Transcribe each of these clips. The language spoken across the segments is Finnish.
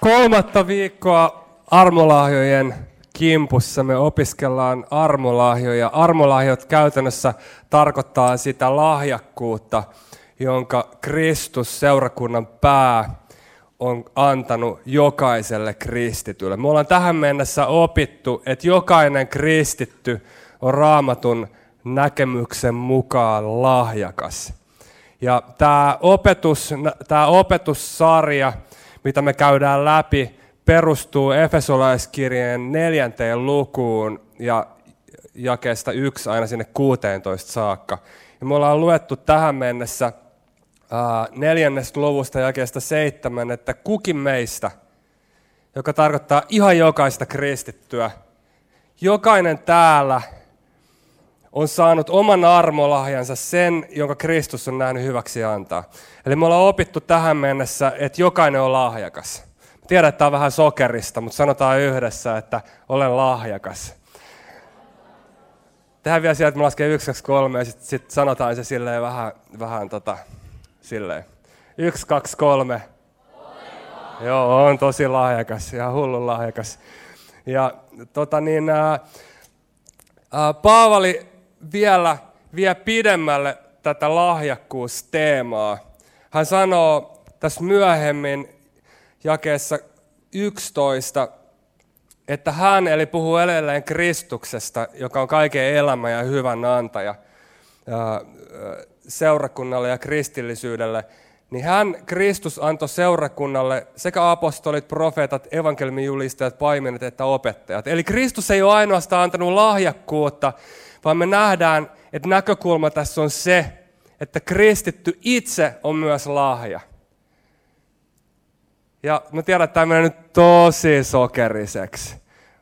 Kolmatta viikkoa armolahjojen kimpussa me opiskellaan armolahjoja. Armolahjot käytännössä tarkoittaa sitä lahjakkuutta, jonka Kristus, seurakunnan pää, on antanut jokaiselle kristitylle. Me ollaan tähän mennessä opittu, että jokainen kristitty on raamatun näkemyksen mukaan lahjakas. Ja tämä, opetus, tämä opetussarja, mitä me käydään läpi, perustuu Efesolaiskirjeen neljänteen lukuun ja jakeesta yksi aina sinne 16 saakka. Ja me ollaan luettu tähän mennessä neljännestä luvusta jakeesta seitsemän, että kukin meistä, joka tarkoittaa ihan jokaista kristittyä, jokainen täällä on saanut oman armolahjansa sen, jonka Kristus on nähnyt hyväksi antaa. Eli me ollaan opittu tähän mennessä, että jokainen on lahjakas. Tiedän, että tämä on vähän sokerista, mutta sanotaan yhdessä, että olen lahjakas. Tähän vielä sieltä, että mä lasken 1, 2, 3 ja sitten sit sanotaan se silleen vähän, vähän tota, silleen. 1, 2, 3. Joo, on tosi lahjakas, ihan hullu lahjakas. Ja tota niin, ää, ää, Paavali vielä vie pidemmälle tätä lahjakkuusteemaa. Hän sanoo tässä myöhemmin jakeessa 11, että hän, eli puhuu edelleen Kristuksesta, joka on kaiken elämä ja hyvän antaja seurakunnalle ja kristillisyydelle, niin hän, Kristus, antoi seurakunnalle sekä apostolit, profeetat, evankeliumin julistajat, paimenet että opettajat. Eli Kristus ei ole ainoastaan antanut lahjakkuutta, vaan me nähdään, että näkökulma tässä on se, että kristitty itse on myös lahja. Ja mä tiedän, että tämä menee nyt tosi sokeriseksi,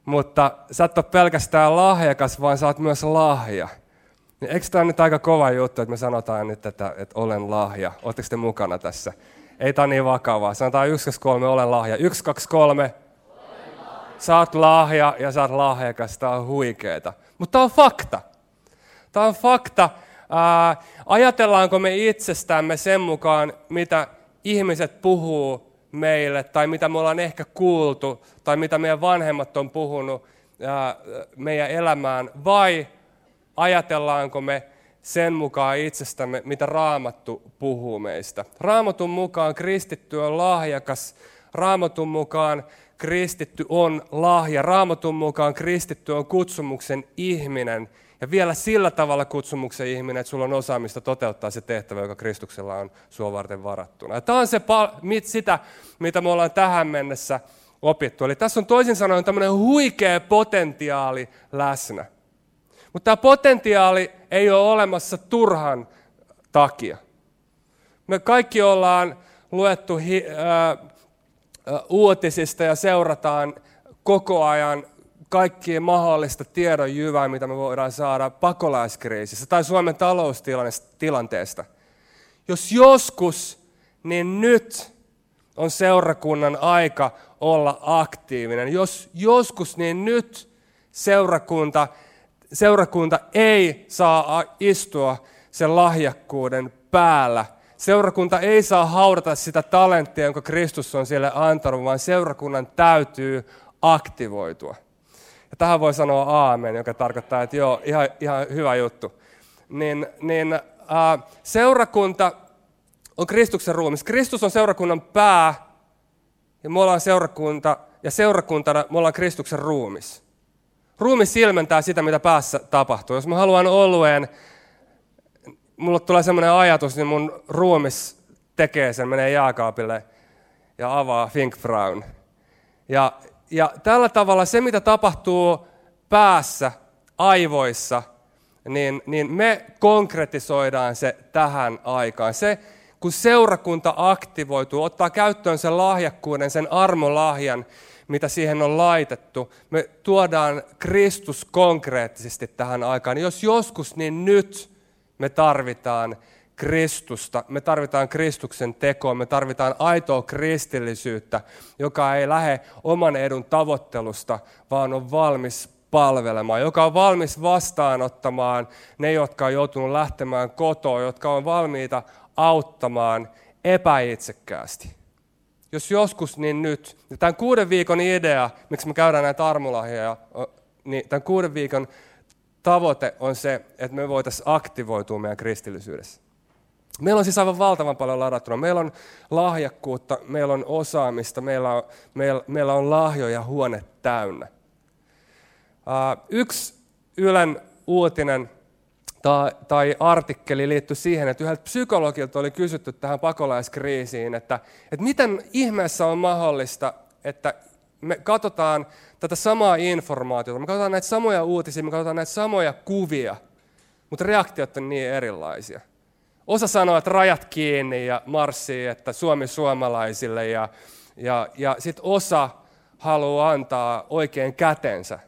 mutta sä et ole pelkästään lahjakas, vaan sä oot myös lahja. Niin eikö tämä nyt aika kova juttu, että me sanotaan nyt, että, että olen lahja? Oletteko te mukana tässä? Ei tämä niin vakavaa. Sanotaan 1, 2, 3, olen lahja. 1, 2, 3. Sä oot lahja ja sä oot lahjakas. Tämä on huikeeta. Mutta tämä on fakta. Tämä on fakta. Ää, ajatellaanko me itsestämme sen mukaan, mitä ihmiset puhuu meille, tai mitä me ollaan ehkä kuultu, tai mitä meidän vanhemmat on puhunut ää, meidän elämään, vai ajatellaanko me sen mukaan itsestämme, mitä Raamattu puhuu meistä. Raamatun mukaan kristitty on lahjakas, Raamatun mukaan kristitty on lahja, Raamatun mukaan kristitty on kutsumuksen ihminen, ja vielä sillä tavalla kutsumuksen ihminen, että sulla on osaamista toteuttaa se tehtävä, joka Kristuksella on sua varten varattuna. Ja tämä on se, sitä, mitä me ollaan tähän mennessä opittu. Eli tässä on toisin sanoen tämmöinen huikea potentiaali läsnä. Mutta tämä potentiaali ei ole olemassa turhan takia. Me kaikki ollaan luettu hi, ää, uutisista ja seurataan koko ajan kaikkien mahdollista tiedon jyvää, mitä me voidaan saada pakolaiskriisissä tai Suomen taloustilanteesta. Jos joskus, niin nyt on seurakunnan aika olla aktiivinen. Jos joskus, niin nyt seurakunta seurakunta ei saa istua sen lahjakkuuden päällä. Seurakunta ei saa haudata sitä talenttia, jonka Kristus on sille antanut, vaan seurakunnan täytyy aktivoitua. Ja tähän voi sanoa aamen, joka tarkoittaa, että joo, ihan, ihan hyvä juttu. Niin, niin äh, seurakunta on Kristuksen ruumis. Kristus on seurakunnan pää, ja me ollaan seurakunta, ja seurakuntana me ollaan Kristuksen ruumis. Ruumi silmentää sitä, mitä päässä tapahtuu. Jos mä haluan olueen, mulle tulee sellainen ajatus, niin mun ruumis tekee sen, menee jääkaapille ja avaa Finkfraun. Ja, ja tällä tavalla se, mitä tapahtuu päässä, aivoissa, niin, niin me konkretisoidaan se tähän aikaan. Se, kun seurakunta aktivoituu, ottaa käyttöön sen lahjakkuuden, sen armolahjan, mitä siihen on laitettu. Me tuodaan Kristus konkreettisesti tähän aikaan. Jos joskus, niin nyt me tarvitaan Kristusta, me tarvitaan Kristuksen tekoa, me tarvitaan aitoa kristillisyyttä, joka ei lähde oman edun tavoittelusta, vaan on valmis palvelemaan, joka on valmis vastaanottamaan ne, jotka on joutunut lähtemään kotoa, jotka on valmiita auttamaan epäitsekkäästi. Jos joskus, niin nyt. Ja tämän kuuden viikon idea, miksi me käydään näitä armolahjoja, niin tämän kuuden viikon tavoite on se, että me voitaisiin aktivoitua meidän kristillisyydessä. Meillä on siis aivan valtavan paljon ladattuna. Meillä on lahjakkuutta, meillä on osaamista, meillä on, meillä, meillä on lahjoja huone täynnä. yksi Ylen uutinen tai, tai artikkeli liittyi siihen, että yhdeltä psykologilta oli kysytty tähän pakolaiskriisiin, että, että miten ihmeessä on mahdollista, että me katsotaan tätä samaa informaatiota, me katsotaan näitä samoja uutisia, me katsotaan näitä samoja kuvia, mutta reaktiot on niin erilaisia. Osa sanoo, että rajat kiinni ja marssii, että Suomi suomalaisille ja, ja, ja sitten osa haluaa antaa oikein kätensä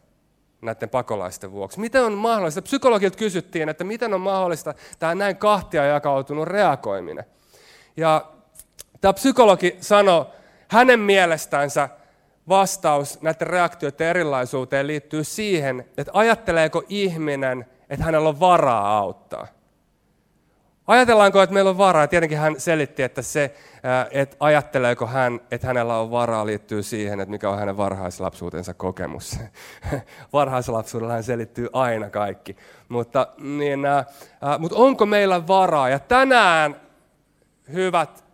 näiden pakolaisten vuoksi. Miten on mahdollista? Psykologilta kysyttiin, että miten on mahdollista tämä näin kahtia jakautunut reagoiminen. Ja tämä psykologi sanoi, hänen mielestänsä vastaus näiden reaktioiden erilaisuuteen liittyy siihen, että ajatteleeko ihminen, että hänellä on varaa auttaa. Ajatellaanko, että meillä on varaa? Tietenkin hän selitti, että se, että ajatteleeko hän, että hänellä on varaa, liittyy siihen, että mikä on hänen varhaislapsuutensa kokemus. Varhaislapsuudella hän selittyy aina kaikki. Mutta, niin, mutta onko meillä varaa? Ja tänään, hyvät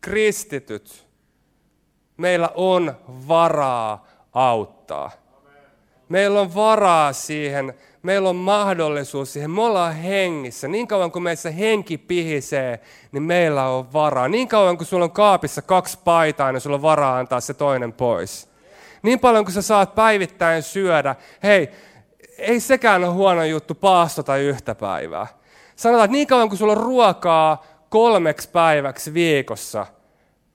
kristityt, meillä on varaa auttaa. Meillä on varaa siihen meillä on mahdollisuus siihen. Me ollaan hengissä. Niin kauan kuin meissä henki pihisee, niin meillä on varaa. Niin kauan kuin sulla on kaapissa kaksi paitaa, niin sulla on varaa antaa se toinen pois. Niin paljon kuin sä saat päivittäin syödä, hei, ei sekään ole huono juttu paastota yhtä päivää. Sanotaan, että niin kauan kuin sulla on ruokaa kolmeksi päiväksi viikossa,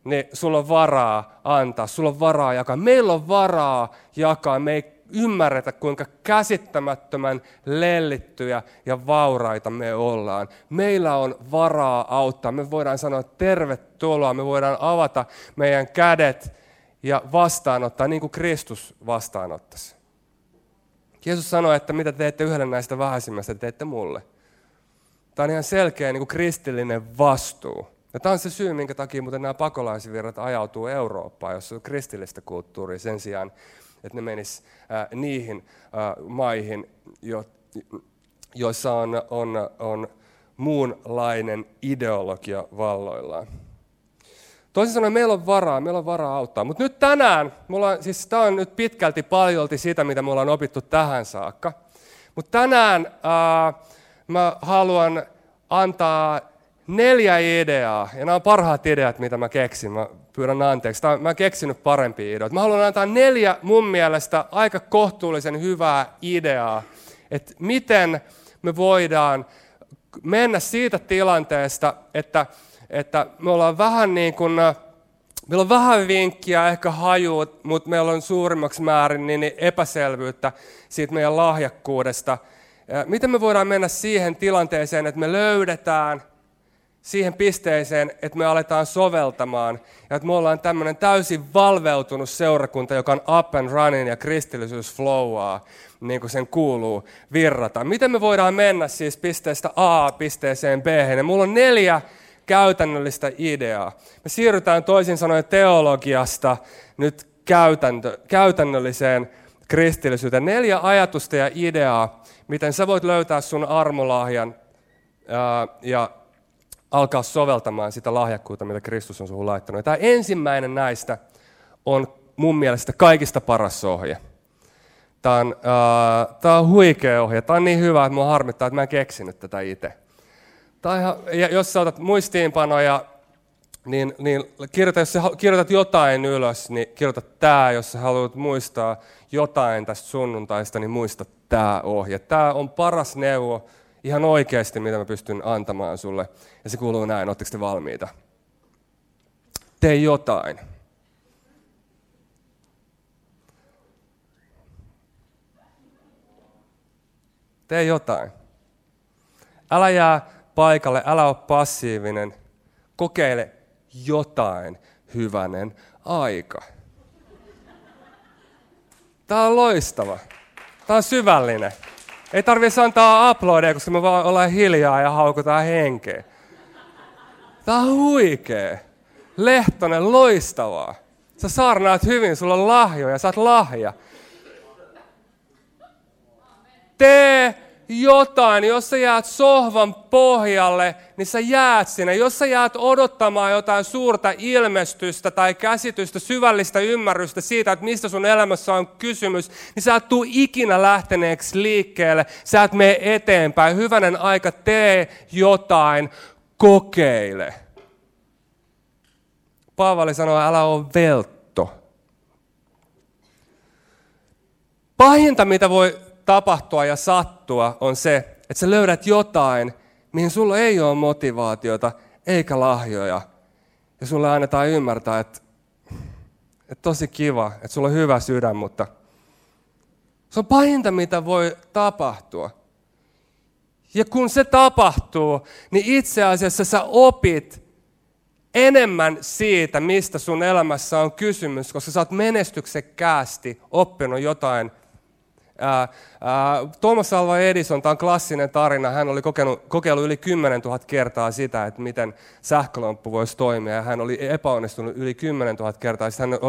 niin sulla on varaa antaa, sulla on varaa jakaa. Meillä on varaa jakaa, me ei ymmärretä, kuinka käsittämättömän lellittyjä ja vauraita me ollaan. Meillä on varaa auttaa. Me voidaan sanoa tervetuloa, me voidaan avata meidän kädet ja vastaanottaa niin kuin Kristus vastaanottaisi. Jeesus sanoi, että mitä teette yhdelle näistä vähäisimmistä, teette mulle. Tämä on ihan selkeä niin kuin kristillinen vastuu. Ja tämä on se syy, minkä takia muuten nämä pakolaisvirrat ajautuu Eurooppaan, jossa on kristillistä kulttuuria sen sijaan, että ne menis äh, niihin äh, maihin, jo, joissa on, on, on muunlainen ideologia valloillaan. Toisin sanoen meillä on varaa, meillä on varaa auttaa. Mutta nyt tänään, mulla, siis tämä on nyt pitkälti paljolti sitä, mitä me ollaan opittu tähän saakka. Mutta tänään ää, mä haluan antaa neljä ideaa, ja nämä on parhaat ideat, mitä mä keksin. Mä pyydän anteeksi. Tämä, mä oon keksinyt parempia ideoita. Mä haluan antaa neljä mun mielestä aika kohtuullisen hyvää ideaa, että miten me voidaan mennä siitä tilanteesta, että, että me ollaan vähän niin kuin, meillä on vähän vinkkiä, ehkä hajuut, mutta meillä on suurimmaksi määrin niin epäselvyyttä siitä meidän lahjakkuudesta. Miten me voidaan mennä siihen tilanteeseen, että me löydetään – siihen pisteeseen, että me aletaan soveltamaan ja että me ollaan tämmöinen täysin valveutunut seurakunta, joka on up and running ja kristillisyys flowaa, niin kuin sen kuuluu virrata. Miten me voidaan mennä siis pisteestä A pisteeseen B? Ja mulla on neljä käytännöllistä ideaa. Me siirrytään toisin sanoen teologiasta nyt käytäntö, käytännölliseen kristillisyyteen. Neljä ajatusta ja ideaa, miten sä voit löytää sun armolahjan ja, ja alkaa soveltamaan sitä lahjakkuutta, mitä Kristus on sinuun laittanut. Ja tämä ensimmäinen näistä on mun mielestä kaikista paras ohje. Tämä on, äh, tämä on huikea ohje. Tämä on niin hyvä, että minua harmittaa, että mä en keksinyt tätä itse. Tai ja jos sä otat muistiinpanoja, niin, niin kirjoita, jos sä kirjoitat jotain ylös, niin kirjoita tämä. Jos sä haluat muistaa jotain tästä sunnuntaista, niin muista tämä ohje. Tämä on paras neuvo ihan oikeasti, mitä mä pystyn antamaan sulle. Ja se kuuluu näin, oletteko te valmiita? Tee jotain. Tee jotain. Älä jää paikalle, älä ole passiivinen. Kokeile jotain, hyvänen aika. Tämä on loistava. Tämä on syvällinen. Ei tarvitse antaa aplodeja, koska me vaan ollaan hiljaa ja haukutaan henkeä. Tämä on huikea. Lehtonen, loistavaa. Sä saarnaat hyvin, sulla on lahjoja, sä oot lahja. Tee jotain, jos sä jäät sohvan pohjalle, niin sä jäät sinne. Jos sä jäät odottamaan jotain suurta ilmestystä tai käsitystä, syvällistä ymmärrystä siitä, että mistä sun elämässä on kysymys, niin sä et tuu ikinä lähteneeksi liikkeelle. Sä et mene eteenpäin. Hyvänen aika, tee jotain, kokeile. Paavali sanoi, älä ole veltto. Pahinta, mitä voi tapahtua ja sattua, on se, että sä löydät jotain, mihin sulla ei ole motivaatiota eikä lahjoja. Ja sulle annetaan ymmärtää, että, että tosi kiva, että sulla on hyvä sydän, mutta se on pahinta, mitä voi tapahtua. Ja kun se tapahtuu, niin itse asiassa sä opit enemmän siitä, mistä sun elämässä on kysymys, koska sä oot menestyksekkäästi oppinut jotain Thomas Alva Edison, tämä on klassinen tarina, hän oli kokenut, kokeillut yli 10 000 kertaa sitä, että miten sähkölamppu voisi toimia, ja hän oli epäonnistunut yli 10 000 kertaa, sitten hän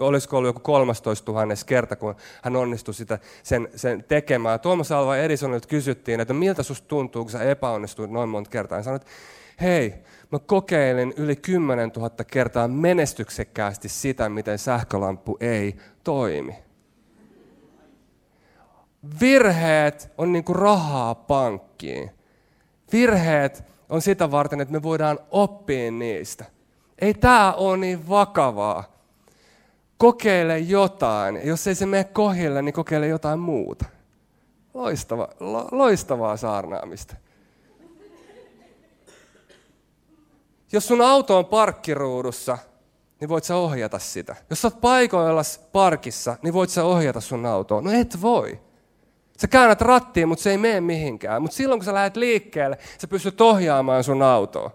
olisiko ollut joku 13 000 kerta, kun hän onnistui sitä, sen, sen tekemään. Thomas Alva Edisonilta kysyttiin, että miltä susta tuntuu, kun sä epäonnistuit noin monta kertaa. Hän sanoi, että hei, mä kokeilin yli 10 000 kertaa menestyksekkäästi sitä, miten sähkölamppu ei toimi. Virheet on niin kuin rahaa pankkiin. Virheet on sitä varten, että me voidaan oppia niistä. Ei tämä ole niin vakavaa. Kokeile jotain. Jos ei se mene kohille, niin kokeile jotain muuta. Loistava, lo, loistavaa saarnaamista. Jos sun auto on parkkiruudussa, niin voit sä ohjata sitä. Jos sä oot paikoilla parkissa, niin voit sä ohjata sun autoa. No et voi. Sä käännät rattiin, mutta se ei mene mihinkään. Mutta silloin kun sä lähdet liikkeelle, sä pystyt ohjaamaan sun autoa.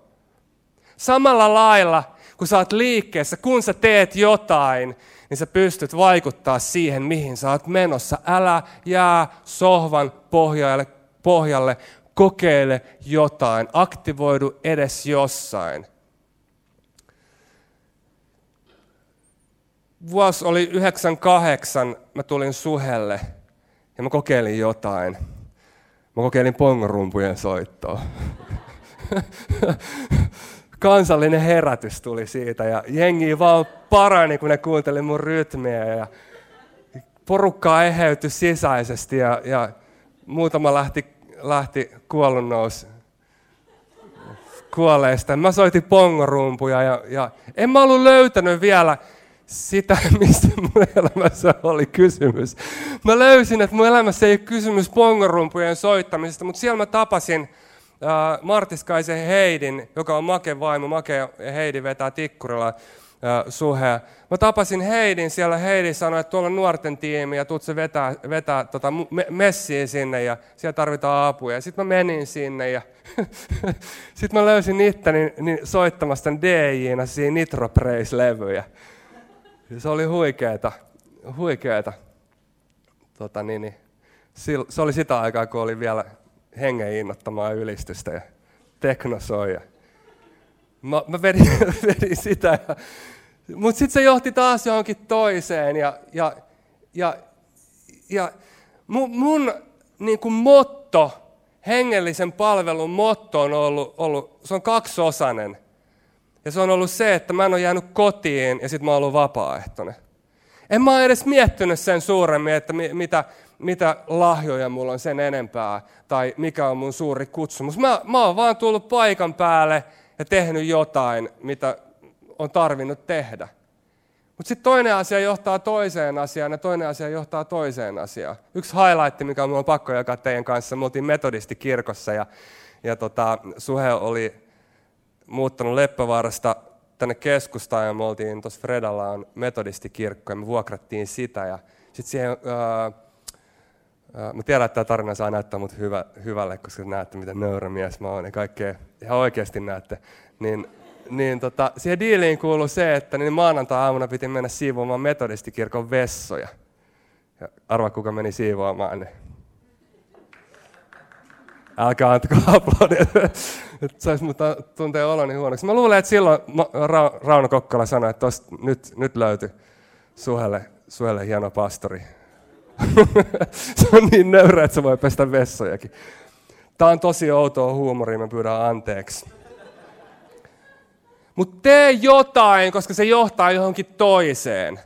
Samalla lailla, kun sä oot liikkeessä, kun sä teet jotain, niin sä pystyt vaikuttaa siihen, mihin sä oot menossa. Älä jää sohvan pohjalle, pohjalle kokeile jotain, aktivoidu edes jossain. Vuosi oli 98, mä tulin Suhelle ja mä kokeilin jotain. Mä kokeilin pongorumpujen soittoa. Kansallinen herätys tuli siitä ja jengi vaan parani, kun ne kuunteli mun rytmiä ja porukkaa eheytyi sisäisesti ja, ja muutama lähti, lähti kuollun nousi kuolleista. Mä soitin pongorumpuja ja, ja en mä ollut löytänyt vielä sitä, mistä mun elämässä oli kysymys. Mä löysin, että mun elämässä ei ole kysymys pongorumpujen soittamisesta, mutta siellä mä tapasin äh, Martiskaisen Heidin, joka on Make vaimo. Make ja Heidi vetää Tikkurilla äh, suhea. Mä tapasin Heidin, siellä Heidi sanoi, että tuolla on nuorten tiimi ja tuut se vetää, vetää tota, messiin sinne ja siellä tarvitaan apua. Sitten mä menin sinne ja sitten mä löysin itteni niin soittamasta DJ-nä siinä Nitro Praise-levyjä. Se oli huikeeta, huikeeta. Tota niin, niin, se oli sitä aikaa, kun oli vielä hengen innottamaa ylistystä ja teknosoja. Mä, mä vedin, vedin sitä. Mutta sitten se johti taas johonkin toiseen. Ja, ja, ja, ja mun, mun niin kuin motto, hengellisen palvelun motto on ollut, ollut, se on kaksiosainen. Ja se on ollut se, että mä en ole jäänyt kotiin ja sitten mä oon ollut vapaaehtoinen. En mä ole edes miettinyt sen suuremmin, että mitä, mitä lahjoja mulla on sen enempää tai mikä on mun suuri kutsumus. Mä, mä oon vaan tullut paikan päälle ja tehnyt jotain, mitä on tarvinnut tehdä. Mutta sitten toinen asia johtaa toiseen asiaan ja toinen asia johtaa toiseen asiaan. Yksi highlight, mikä on pakko jakaa teidän kanssa, me oltiin metodistikirkossa ja, ja tota, Suhe oli muuttanut Leppävaarasta tänne keskustaan ja me oltiin tuossa Fredalla on metodistikirkko ja me vuokrattiin sitä ja sitten siihen, ää, ää, mä tiedän, että tämä tarina saa näyttää mut hyvä, hyvälle, koska näette, miten nöyrä mies mä oon ja kaikkea ihan oikeasti näette. Niin, niin tota, siihen diiliin kuuluu se, että niin maanantai-aamuna piti mennä siivoamaan metodistikirkon vessoja. Ja arva, kuka meni siivoamaan ne. Älkää antako aplodia, että saisi mutta tuntea oloni huonoksi. Mä luulen, että silloin Ra- Rauno Kokkola sanoi, että tosta, nyt, nyt löytyi Suhelle, Suhelle hieno pastori. se on niin nöyrä, että se voi pestä vessojakin. Tämä on tosi outoa huumoria, mä pyydän anteeksi. Mutta tee jotain, koska se johtaa johonkin toiseen.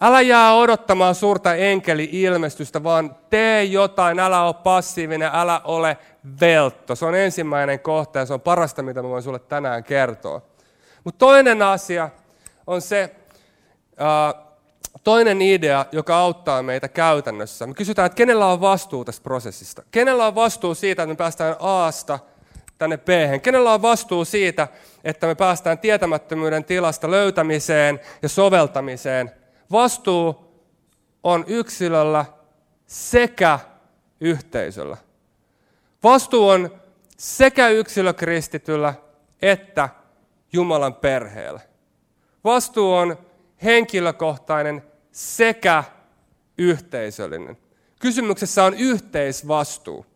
Älä jää odottamaan suurta enkeli-ilmestystä, vaan tee jotain, älä ole passiivinen, älä ole veltto. Se on ensimmäinen kohta ja se on parasta, mitä mä voin sulle tänään kertoa. Mutta toinen asia on se, toinen idea, joka auttaa meitä käytännössä. Me kysytään, että kenellä on vastuu tästä prosessista? Kenellä on vastuu siitä, että me päästään Aasta tänne b Kenellä on vastuu siitä, että me päästään tietämättömyyden tilasta löytämiseen ja soveltamiseen? Vastuu on yksilöllä sekä yhteisöllä. Vastuu on sekä yksilökristityllä että Jumalan perheellä. Vastuu on henkilökohtainen sekä yhteisöllinen. Kysymyksessä on yhteisvastuu.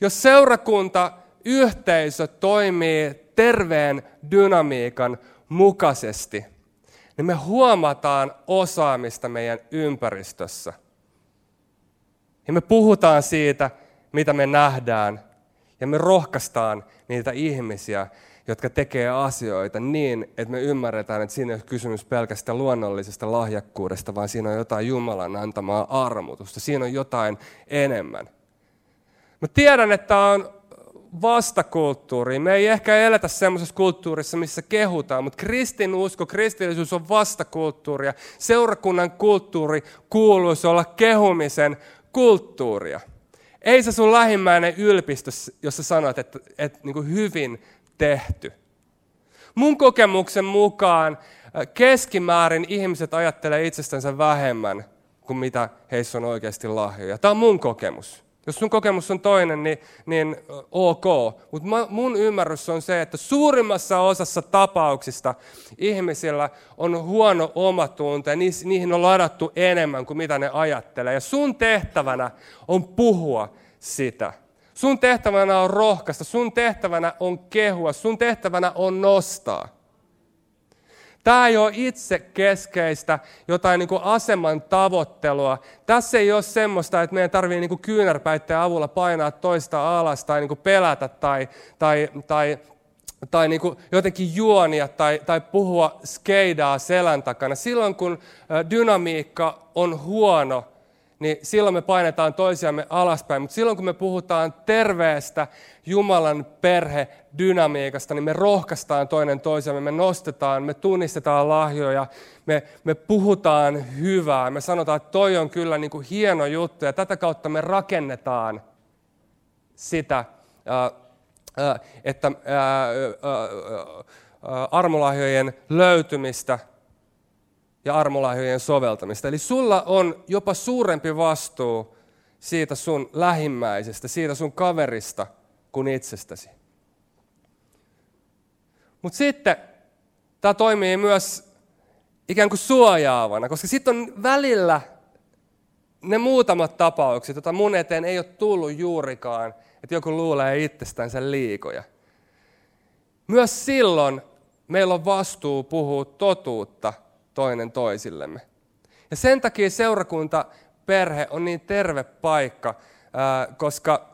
Jos seurakunta, yhteisö toimii terveen dynamiikan mukaisesti, niin me huomataan osaamista meidän ympäristössä. Ja me puhutaan siitä, mitä me nähdään, ja me rohkaistaan niitä ihmisiä, jotka tekee asioita niin, että me ymmärretään, että siinä ei ole kysymys pelkästään luonnollisesta lahjakkuudesta, vaan siinä on jotain Jumalan antamaa armutusta. Siinä on jotain enemmän. Mä tiedän, että on vastakulttuuri. Me ei ehkä eletä semmoisessa kulttuurissa, missä kehutaan, mutta kristinusko, kristillisyys on vastakulttuuria. Seurakunnan kulttuuri kuuluisi olla kehumisen kulttuuria. Ei se sun lähimmäinen ylpistö, jos sä sanot, että, että, niin kuin hyvin tehty. Mun kokemuksen mukaan äh, keskimäärin ihmiset ajattelee itsestänsä vähemmän kuin mitä heissä on oikeasti lahjoja. Tämä on mun kokemus. Jos sun kokemus on toinen, niin, niin ok. Mutta mun ymmärrys on se, että suurimmassa osassa tapauksista ihmisillä on huono omatunto ja niihin on ladattu enemmän kuin mitä ne ajattelee. Ja sun tehtävänä on puhua sitä. Sun tehtävänä on rohkaista, sun tehtävänä on kehua, sun tehtävänä on nostaa. Tämä ei ole itse keskeistä jotain niin kuin aseman tavoittelua. Tässä ei ole semmoista, että meidän tarvitsee niin kyynärpäitteen avulla painaa toista alas tai niin kuin pelätä tai, tai, tai, tai niin kuin jotenkin juonia tai, tai puhua skeidaa selän takana. Silloin kun dynamiikka on huono, niin silloin me painetaan toisiamme alaspäin. Mutta silloin kun me puhutaan terveestä Jumalan perhe dynamiikasta, niin me rohkaistaan toinen toisiamme, me nostetaan, me tunnistetaan lahjoja, me, me puhutaan hyvää, me sanotaan, että toi on kyllä niin kuin hieno juttu ja tätä kautta me rakennetaan sitä, että armolahjojen löytymistä ja armolahjojen soveltamista. Eli sulla on jopa suurempi vastuu siitä sun lähimmäisestä, siitä sun kaverista kuin itsestäsi. Mutta sitten tämä toimii myös ikään kuin suojaavana, koska sitten on välillä ne muutamat tapaukset, joita mun eteen ei ole tullut juurikaan, että joku luulee itsestänsä liikoja. Myös silloin meillä on vastuu puhua totuutta toinen toisillemme. Ja sen takia seurakunta, perhe on niin terve paikka, koska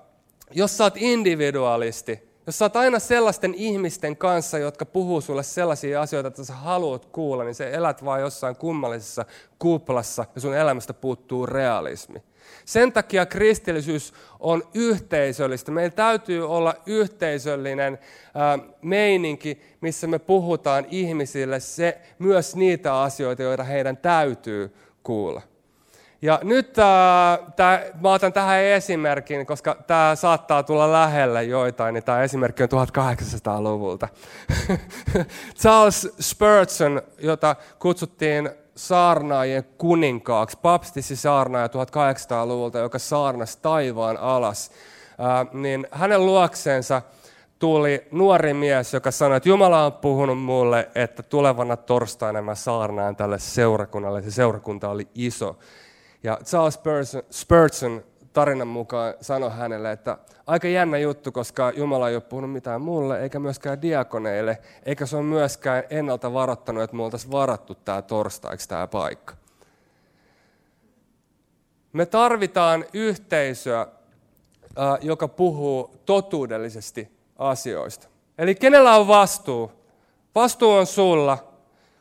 jos sä oot individualisti, jos sä oot aina sellaisten ihmisten kanssa, jotka puhuu sulle sellaisia asioita, että sä haluat kuulla, niin se elät vaan jossain kummallisessa kuplassa ja sun elämästä puuttuu realismi. Sen takia kristillisyys on yhteisöllistä. Meillä täytyy olla yhteisöllinen meininki, missä me puhutaan ihmisille se, myös niitä asioita, joita heidän täytyy kuulla. Ja nyt äh, tää, mä otan tähän esimerkin, koska tämä saattaa tulla lähelle joitain, niin tämä esimerkki on 1800-luvulta. Charles Spurgeon, jota kutsuttiin saarnaajien kuninkaaksi, papstissi saarnaaja 1800-luvulta, joka saarnasi taivaan alas, äh, niin hänen luokseensa tuli nuori mies, joka sanoi, että Jumala on puhunut mulle, että tulevana torstaina mä saarnaan tälle seurakunnalle. Se seurakunta oli iso. Ja Charles Spurgeon, Spurgeon tarinan mukaan sanoi hänelle, että aika jännä juttu, koska Jumala ei ole puhunut mitään mulle, eikä myöskään diakoneille, eikä se ole myöskään ennalta varoittanut, että me oltaisiin varattu tämä torstaiksi tämä paikka. Me tarvitaan yhteisöä, joka puhuu totuudellisesti asioista. Eli kenellä on vastuu? Vastuu on sulla.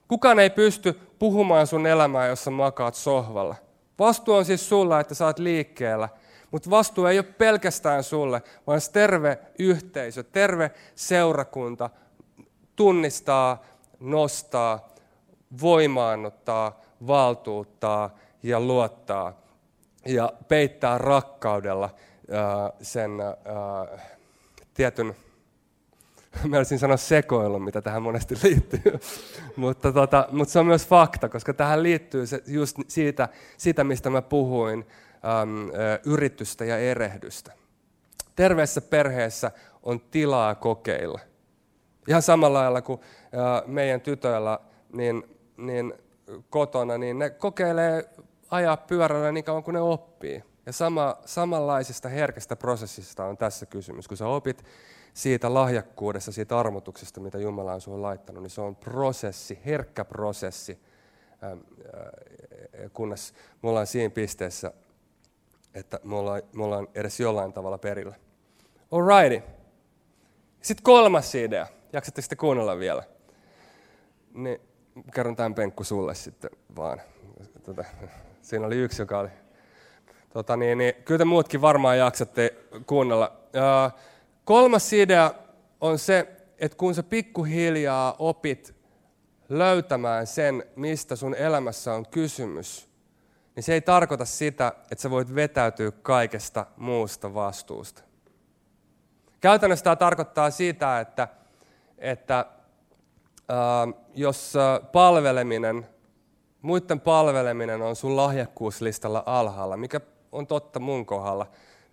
Kukaan ei pysty puhumaan sun elämää, jos sä makaat sohvalla. Vastuu on siis sulla, että oot liikkeellä. Mutta vastuu ei ole pelkästään sulle, vaan terve yhteisö, terve seurakunta tunnistaa, nostaa, voimaannuttaa, valtuuttaa ja luottaa ja peittää rakkaudella sen tietyn mä olisin sanoa sekoilun, mitä tähän monesti liittyy. mutta, tota, mutta se on myös fakta, koska tähän liittyy se, just siitä, siitä, mistä mä puhuin, äm, yritystä ja erehdystä. Terveessä perheessä on tilaa kokeilla. Ihan samalla lailla kuin ä, meidän tytöillä niin, niin kotona, niin ne kokeilee ajaa pyörällä niin kauan kuin ne oppii. Ja sama, samanlaisesta herkästä prosessista on tässä kysymys. Kun sä opit siitä lahjakkuudesta, siitä armotuksesta, mitä Jumala on sinulle laittanut, niin se on prosessi, herkkä prosessi, kunnes me ollaan siinä pisteessä, että me ollaan, me ollaan edes jollain tavalla perillä. Alrighty. Sitten kolmas idea. Jaksatte sitten kuunnella vielä? Niin, kerron tämän penkku sulle sitten vaan. Tota, siinä oli yksi, joka oli... Tota, niin, niin, kyllä te muutkin varmaan jaksatte kuunnella. Uh, Kolmas idea on se, että kun sä pikkuhiljaa opit löytämään sen, mistä sun elämässä on kysymys, niin se ei tarkoita sitä, että sä voit vetäytyä kaikesta muusta vastuusta. Käytännössä tämä tarkoittaa sitä, että, että äh, jos palveleminen, muiden palveleminen on sun lahjakkuuslistalla alhaalla, mikä on totta mun kohdalla,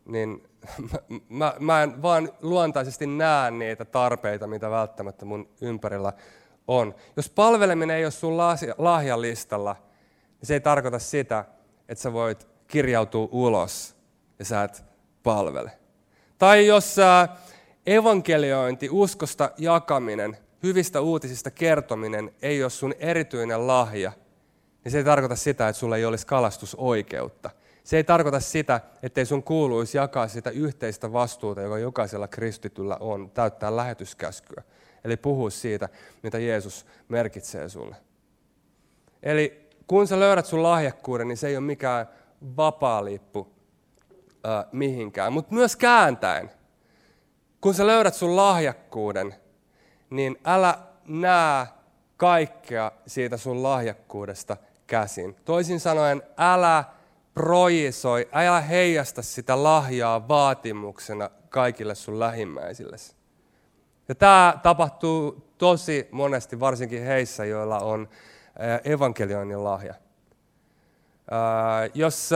niin mä, mä en vaan luontaisesti näe niitä tarpeita, mitä välttämättä mun ympärillä on. Jos palveleminen ei ole sun lahjalistalla, niin se ei tarkoita sitä, että sä voit kirjautua ulos ja sä et palvele. Tai jos evankeliointi, uskosta jakaminen, hyvistä uutisista kertominen ei ole sun erityinen lahja, niin se ei tarkoita sitä, että sulla ei olisi kalastusoikeutta – se ei tarkoita sitä, ettei sun kuuluisi jakaa sitä yhteistä vastuuta, joka jokaisella kristityllä on, täyttää lähetyskäskyä. Eli puhua siitä, mitä Jeesus merkitsee sulle. Eli kun sä löydät sun lahjakkuuden, niin se ei ole mikään vapaa lippu äh, mihinkään. Mutta myös kääntäen, kun sä löydät sun lahjakkuuden, niin älä näe kaikkea siitä sun lahjakkuudesta käsin. Toisin sanoen, älä projisoi, älä heijasta sitä lahjaa vaatimuksena kaikille sun lähimmäisille. Ja tämä tapahtuu tosi monesti, varsinkin heissä, joilla on evankelioinnin lahja. Jos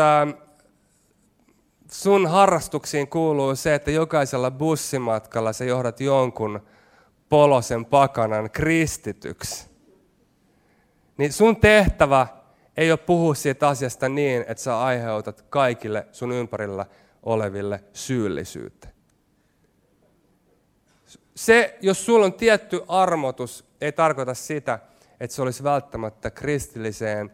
sun harrastuksiin kuuluu se, että jokaisella bussimatkalla sä johdat jonkun polosen pakanan kristityksi, niin sun tehtävä ei ole puhua siitä asiasta niin, että sä aiheutat kaikille sun ympärillä oleville syyllisyyttä. Se, jos sulla on tietty armotus, ei tarkoita sitä, että se olisi välttämättä kristilliseen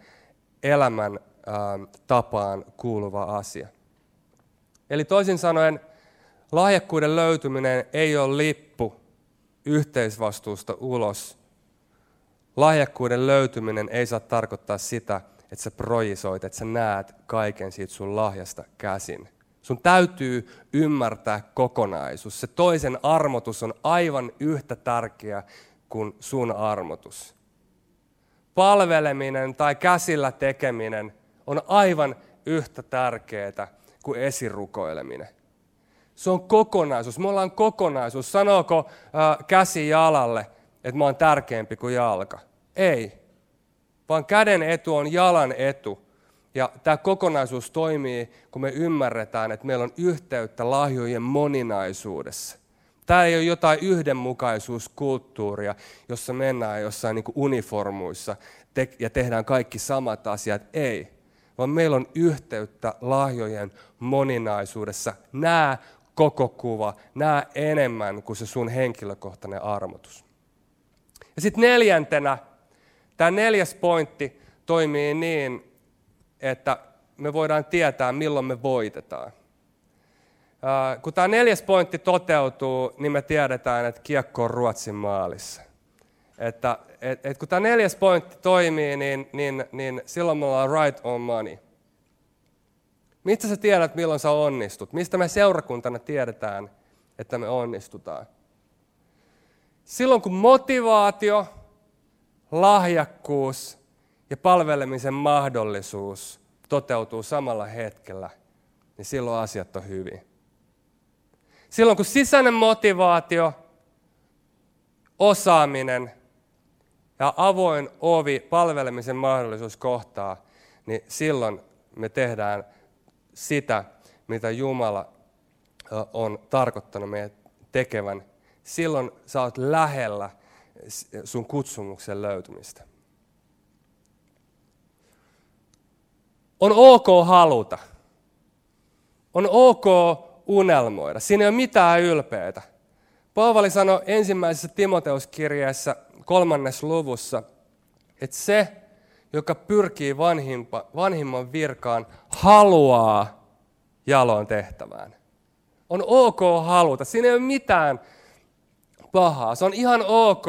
elämän äh, tapaan kuuluva asia. Eli toisin sanoen, lahjakkuuden löytyminen ei ole lippu yhteisvastuusta ulos. Lahjakkuuden löytyminen ei saa tarkoittaa sitä, että sä projisoit, että sä näet kaiken siitä sun lahjasta käsin. Sun täytyy ymmärtää kokonaisuus. Se toisen armotus on aivan yhtä tärkeä kuin sun armotus. Palveleminen tai käsillä tekeminen on aivan yhtä tärkeää kuin esirukoileminen. Se on kokonaisuus. Me ollaan kokonaisuus. Sanooko äh, käsi jalalle, että mä oon tärkeämpi kuin jalka? Ei vaan käden etu on jalan etu. Ja tämä kokonaisuus toimii, kun me ymmärretään, että meillä on yhteyttä lahjojen moninaisuudessa. Tämä ei ole jotain yhdenmukaisuuskulttuuria, jossa mennään jossain niin uniformuissa ja tehdään kaikki samat asiat. Ei, vaan meillä on yhteyttä lahjojen moninaisuudessa. Nää koko kuva, nää enemmän kuin se sun henkilökohtainen armotus. Ja sitten neljäntenä, tämä neljäs pointti toimii niin, että me voidaan tietää, milloin me voitetaan. Kun tämä neljäs pointti toteutuu, niin me tiedetään, että kiekko on Ruotsin maalissa. Että, et, et kun tämä neljäs pointti toimii, niin, niin, niin silloin me ollaan right on money. Mistä sä tiedät, milloin sä onnistut? Mistä me seurakuntana tiedetään, että me onnistutaan? Silloin kun motivaatio, lahjakkuus ja palvelemisen mahdollisuus toteutuu samalla hetkellä, niin silloin asiat on hyvin. Silloin kun sisäinen motivaatio, osaaminen ja avoin ovi, palvelemisen mahdollisuus kohtaa, niin silloin me tehdään sitä, mitä Jumala on tarkoittanut meidän tekevän. Silloin sä oot lähellä sun kutsumuksen löytymistä. On ok haluta. On ok unelmoida. Siinä ei ole mitään ylpeitä. Paavali sanoi ensimmäisessä Timoteuskirjeessä kolmannes luvussa, että se, joka pyrkii vanhimpa, vanhimman virkaan, haluaa jaloon tehtävään. On ok haluta. Siinä ei ole mitään pahaa. Se on ihan ok,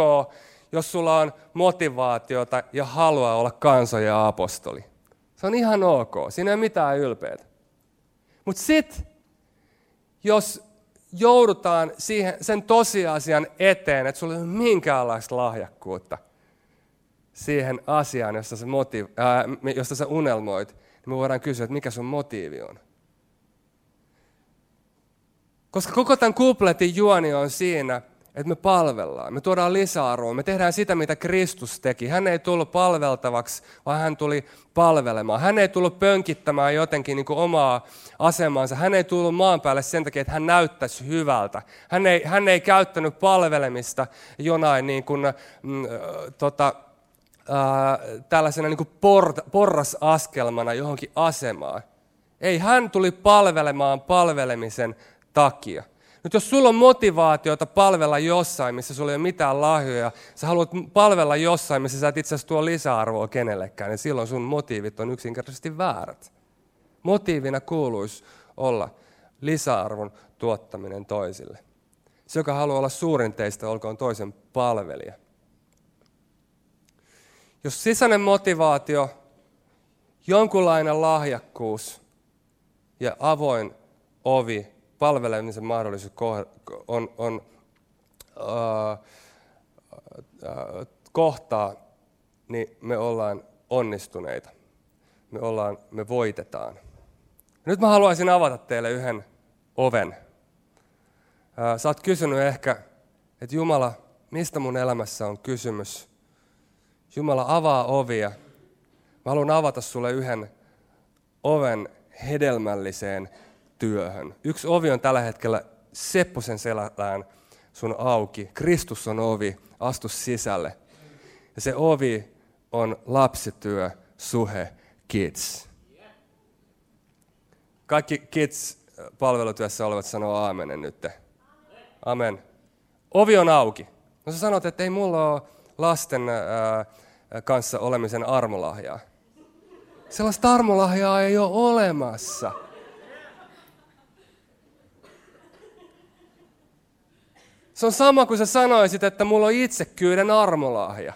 jos sulla on motivaatiota ja halua olla kansoja ja apostoli. Se on ihan ok. Siinä ei ole mitään ylpeitä. Mutta sitten, jos joudutaan siihen, sen tosiasian eteen, että sulla ei ole minkäänlaista lahjakkuutta siihen asiaan, josta sä, motiv- ää, josta sä unelmoit, niin me voidaan kysyä, että mikä sun motiivi on. Koska koko tämän kupletin juoni on siinä, että me palvellaan, me tuodaan lisäarvoa, me tehdään sitä, mitä Kristus teki. Hän ei tullut palveltavaksi, vaan hän tuli palvelemaan. Hän ei tullut pönkittämään jotenkin niin kuin omaa asemansa. Hän ei tullut maan päälle sen takia, että hän näyttäisi hyvältä. Hän ei, hän ei käyttänyt palvelemista jonain niin kuin, mm, tota, äh, tällaisena niin kuin por, porrasaskelmana johonkin asemaan. Ei, hän tuli palvelemaan palvelemisen takia. Nyt jos sulla on motivaatiota palvella jossain, missä sulla ei ole mitään lahjoja, sä haluat palvella jossain, missä sä et itse asiassa tuo lisäarvoa kenellekään, niin silloin sun motiivit on yksinkertaisesti väärät. Motiivina kuuluisi olla lisäarvon tuottaminen toisille. Se, joka haluaa olla suurin teistä, olkoon toisen palvelija. Jos sisäinen motivaatio, jonkunlainen lahjakkuus ja avoin ovi palvelemisen mahdollisuus on, on äh, äh, kohtaa, niin me ollaan onnistuneita. Me, ollaan, me voitetaan. Nyt mä haluaisin avata teille yhden oven. Äh, sä oot kysynyt ehkä, että Jumala, mistä mun elämässä on kysymys? Jumala avaa ovia. Mä haluan avata sulle yhden oven hedelmälliseen työhön. Yksi ovi on tällä hetkellä Sepposen selällään sun auki. Kristus on ovi, astu sisälle. Ja se ovi on lapsityö, suhe, kids. Kaikki kids-palvelutyössä olevat sanoo aamenen nyt. Amen. Ovi on auki. No sä sanot, että ei mulla ole lasten ää, kanssa olemisen armolahjaa. Sellaista armolahjaa ei ole olemassa. Se on sama kuin sä sanoisit, että mulla on itsekyyden armolahja.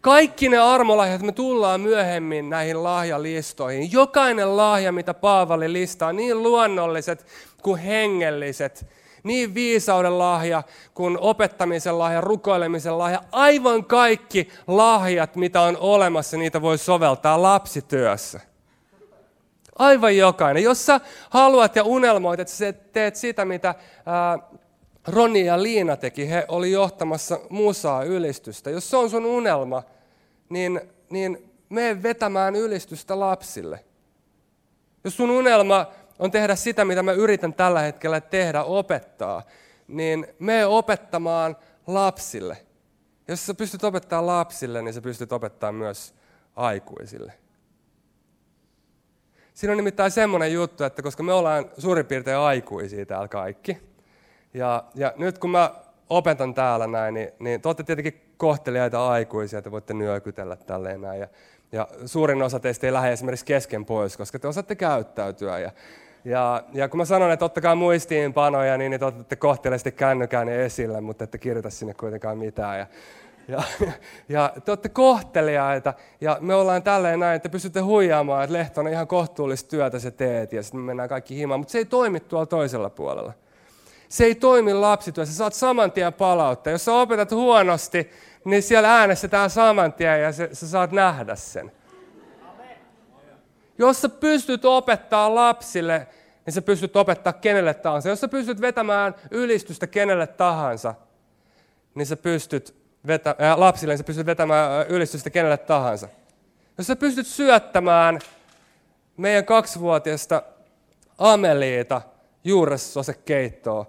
Kaikki ne armolahjat, me tullaan myöhemmin näihin lahjalistoihin. Jokainen lahja, mitä Paavali listaa, niin luonnolliset kuin hengelliset, niin viisauden lahja kuin opettamisen lahja, rukoilemisen lahja, aivan kaikki lahjat, mitä on olemassa, niitä voi soveltaa lapsityössä. Aivan jokainen. Jos sä haluat ja unelmoit, että sä teet sitä, mitä ää, Roni ja Liina teki, he oli johtamassa musaa ylistystä. Jos se on sun unelma, niin, niin mene vetämään ylistystä lapsille. Jos sun unelma on tehdä sitä, mitä mä yritän tällä hetkellä tehdä, opettaa, niin me opettamaan lapsille. Jos sä pystyt opettamaan lapsille, niin sä pystyt opettamaan myös aikuisille. Siinä on nimittäin semmoinen juttu, että koska me ollaan suurin piirtein aikuisia täällä kaikki, ja, ja nyt kun mä opetan täällä näin, niin, niin te olette tietenkin kohteliaita aikuisia, te voitte nyökytellä tälleen näin. Ja, ja suurin osa teistä ei lähde esimerkiksi kesken pois, koska te osaatte käyttäytyä. Ja, ja, ja kun mä sanon, että ottakaa muistiinpanoja, niin, niin te otatte kohteliaasti kännykään esille, mutta ette kirjoita sinne kuitenkaan mitään. Ja, ja, ja te olette kohteliaita ja me ollaan tälleen näin, että pystytte huijaamaan, että Lehtonen ihan kohtuullista työtä se teet ja sitten me mennään kaikki himaan, mutta se ei toimi tuolla toisella puolella. Se ei toimi lapsityössä, sä saat saman tien palautta. Jos sä opetat huonosti, niin siellä äänestetään saman tien ja sä, sä saat nähdä sen. Jos sä pystyt opettaa lapsille, niin sä pystyt opettaa kenelle tahansa. Jos sä pystyt vetämään ylistystä kenelle tahansa, niin sä pystyt vetä, äh, lapsille, niin sä pystyt vetämään äh, ylistystä kenelle tahansa. Jos sä pystyt syöttämään meidän kaksivuotiaista Ameliita keittoa,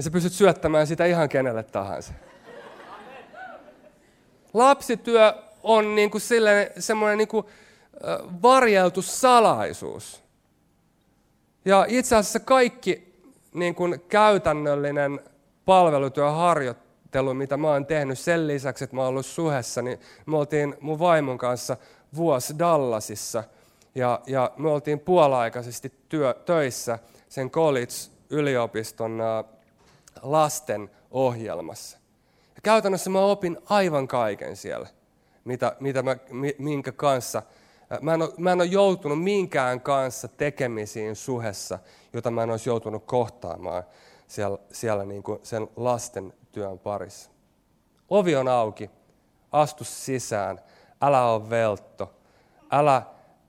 niin sä pystyt syöttämään sitä ihan kenelle tahansa. Lapsityö on niin kuin semmoinen niin kuin, varjeltu salaisuus. Ja itse asiassa kaikki niin kuin käytännöllinen palvelutyöharjoittelu, mitä mä oon tehnyt sen lisäksi, että mä oon ollut suhessa, niin me oltiin mun vaimon kanssa vuosi Dallasissa ja, ja me oltiin puola-aikaisesti työ, töissä sen college-yliopiston lasten ohjelmassa. Ja käytännössä mä opin aivan kaiken siellä, mitä, mitä mä, minkä kanssa. Mä en, ole, mä en ole joutunut minkään kanssa tekemisiin suhessa, jota mä en olisi joutunut kohtaamaan siellä, siellä niin kuin sen lasten työn parissa. Ovi on auki, astu sisään, älä ole veltto, älä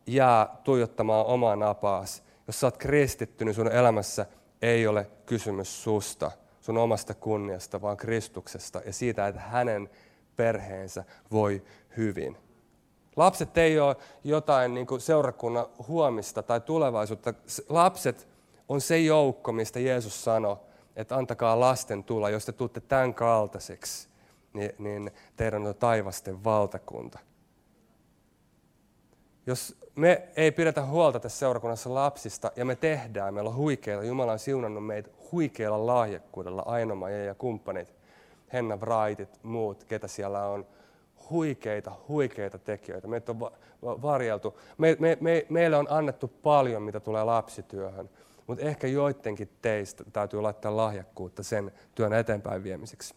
jää tuijottamaan omaa napaas. Jos sä oot kristitty, niin sun elämässä ei ole kysymys susta, sun omasta kunniasta, vaan Kristuksesta ja siitä, että hänen perheensä voi hyvin. Lapset ei ole jotain niin kuin seurakunnan huomista tai tulevaisuutta. Lapset on se joukko, mistä Jeesus sanoi, että antakaa lasten tulla. Jos te tuutte tämän kaltaiseksi, niin, niin teidän on taivasten valtakunta. Jos me ei pidetä huolta tässä seurakunnassa lapsista, ja me tehdään, meillä on huikeita, Jumala on siunannut meitä huikeilla lahjakkuudella, Ainoma ja kumppanit, Henna Wrightit, muut, ketä siellä on, huikeita, huikeita tekijöitä. Meitä on va- va- varjeltu. Me, me, me, meille on annettu paljon, mitä tulee lapsityöhön, mutta ehkä joidenkin teistä täytyy laittaa lahjakkuutta sen työn eteenpäin viemiseksi.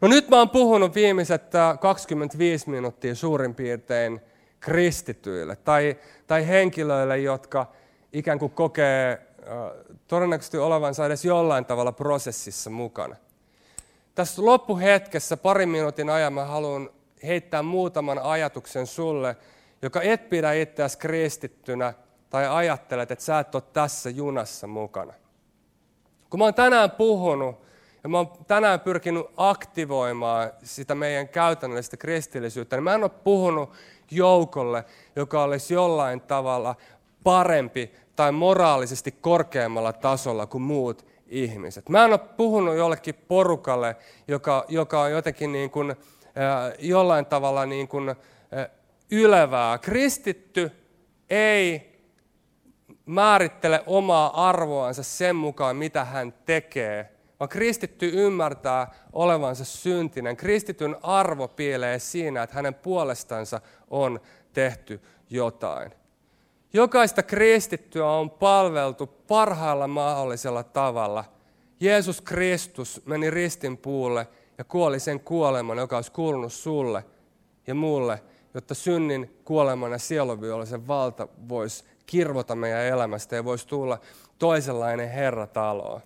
No nyt mä oon puhunut viimeiset 25 minuuttia suurin piirtein kristityille tai, tai henkilöille, jotka ikään kuin kokee todennäköisesti olevansa edes jollain tavalla prosessissa mukana. Tässä loppuhetkessä parin minuutin ajan mä haluan heittää muutaman ajatuksen sulle, joka et pidä itseäsi kristittynä tai ajattelet, että sä et ole tässä junassa mukana. Kun mä oon tänään puhunut ja mä oon tänään pyrkinyt aktivoimaan sitä meidän käytännöllistä kristillisyyttä, niin mä en ole puhunut joukolle, joka olisi jollain tavalla parempi tai moraalisesti korkeammalla tasolla kuin muut ihmiset. Mä en ole puhunut jollekin porukalle, joka, joka on jotenkin niin kuin, äh, jollain tavalla niin kuin, äh, ylevää. Kristitty ei määrittele omaa arvoansa sen mukaan, mitä hän tekee, vaan kristitty ymmärtää olevansa syntinen. Kristityn arvo piilee siinä, että hänen puolestansa on tehty jotain. Jokaista kristittyä on palveltu parhaalla mahdollisella tavalla. Jeesus Kristus meni ristin puulle ja kuoli sen kuoleman, joka olisi kuulunut sulle ja mulle, jotta synnin kuoleman ja sielunvihollisen valta voisi kirvota meidän elämästä ja voisi tulla toisenlainen Herra taloon.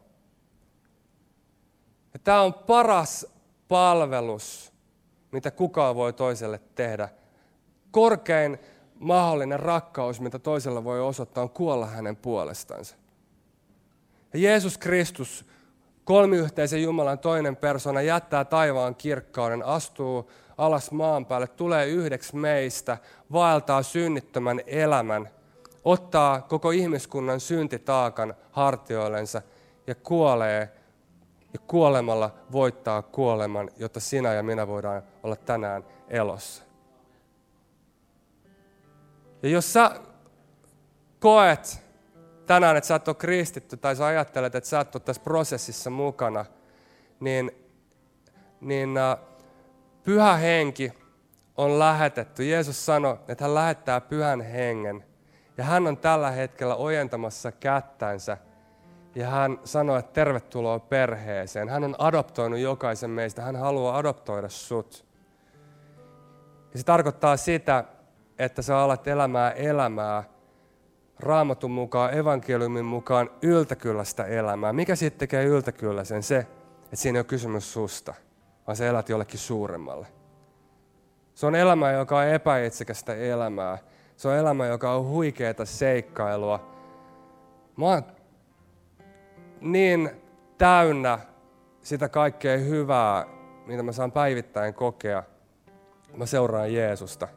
Ja tämä on paras palvelus, mitä kukaan voi toiselle tehdä. Korkein mahdollinen rakkaus, mitä toisella voi osoittaa, on kuolla hänen puolestansa. Ja Jeesus Kristus, kolmiyhteisen Jumalan toinen persona, jättää taivaan kirkkauden, astuu alas maan päälle, tulee yhdeksi meistä, vaeltaa synnittömän elämän, ottaa koko ihmiskunnan syntitaakan hartioillensa ja kuolee ja kuolemalla voittaa kuoleman, jotta sinä ja minä voidaan olla tänään elossa. Ja jos sä koet tänään, että sä et ole kristitty tai sä ajattelet, että sä et ole tässä prosessissa mukana, niin, niin uh, pyhä henki on lähetetty. Jeesus sanoi, että hän lähettää pyhän hengen. Ja hän on tällä hetkellä ojentamassa kättänsä. Ja hän sanoi, että tervetuloa perheeseen. Hän on adoptoinut jokaisen meistä. Hän haluaa adoptoida sut. Ja se tarkoittaa sitä, että sä alat elämää elämää raamatun mukaan, evankeliumin mukaan yltäkyllästä elämää. Mikä siitä tekee yltäkylläisen? Se, että siinä ei ole kysymys susta, vaan sä elät jollekin suuremmalle. Se on elämä, joka on epäitsekästä elämää. Se on elämä, joka on huikeaa seikkailua. Mä oon niin täynnä sitä kaikkea hyvää, mitä mä saan päivittäin kokea. Mä seuraan Jeesusta.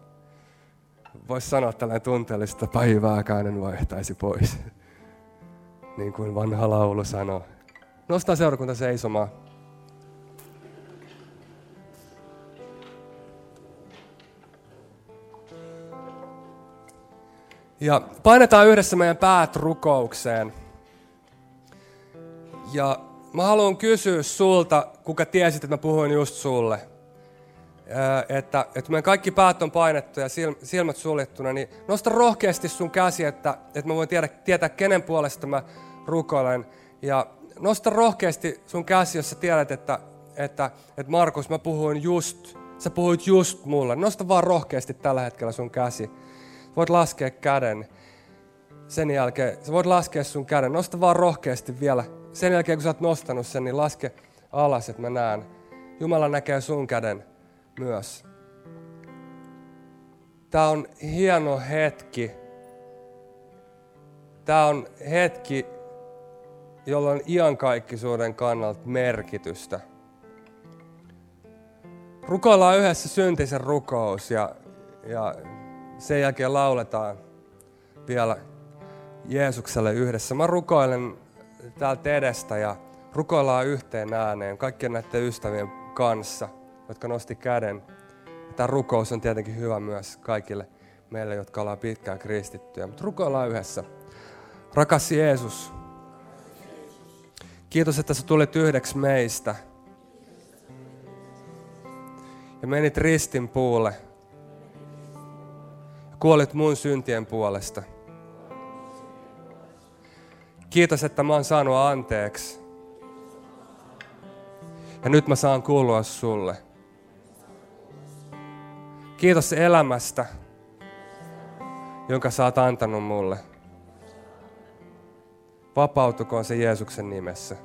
Voisi sanoa tällainen tunteellista päivääkään en vaihtaisi pois. Niin kuin vanha laulu sanoo. Nostaa seurakunta seisomaan. Ja painetaan yhdessä meidän päät rukoukseen. Ja mä haluan kysyä sulta, kuka tiesit, että mä puhuin just sulle. Että, että meidän kaikki päät on painettu ja silmät suljettuna, niin nosta rohkeasti sun käsi, että, että mä voin tiedä, tietää, kenen puolesta mä rukoilen. Ja nosta rohkeasti sun käsi, jos sä tiedät, että, että, että Markus, mä puhuin just, sä puhuit just mulle. Nosta vaan rohkeasti tällä hetkellä sun käsi voit laskea käden. Sen jälkeen sä voit laskea sun käden. Nosta vaan rohkeasti vielä. Sen jälkeen kun sä oot nostanut sen, niin laske alas, että mä näen. Jumala näkee sun käden myös. Tämä on hieno hetki. Tämä on hetki, jolla on iankaikkisuuden kannalta merkitystä. Rukoillaan yhdessä syntisen rukous ja, ja sen jälkeen lauletaan vielä Jeesukselle yhdessä. Mä rukoilen täältä edestä ja rukoillaan yhteen ääneen kaikkien näiden ystävien kanssa, jotka nosti käden. Tämä rukous on tietenkin hyvä myös kaikille meille, jotka ollaan pitkään kristittyjä, mutta rukoillaan yhdessä. Rakas Jeesus, kiitos, että sä tulit yhdeksi meistä ja menit ristin puulle kuolit mun syntien puolesta. Kiitos, että mä oon saanut anteeksi. Ja nyt mä saan kuulua sulle. Kiitos elämästä, jonka sä oot antanut mulle. Vapautukoon se Jeesuksen nimessä.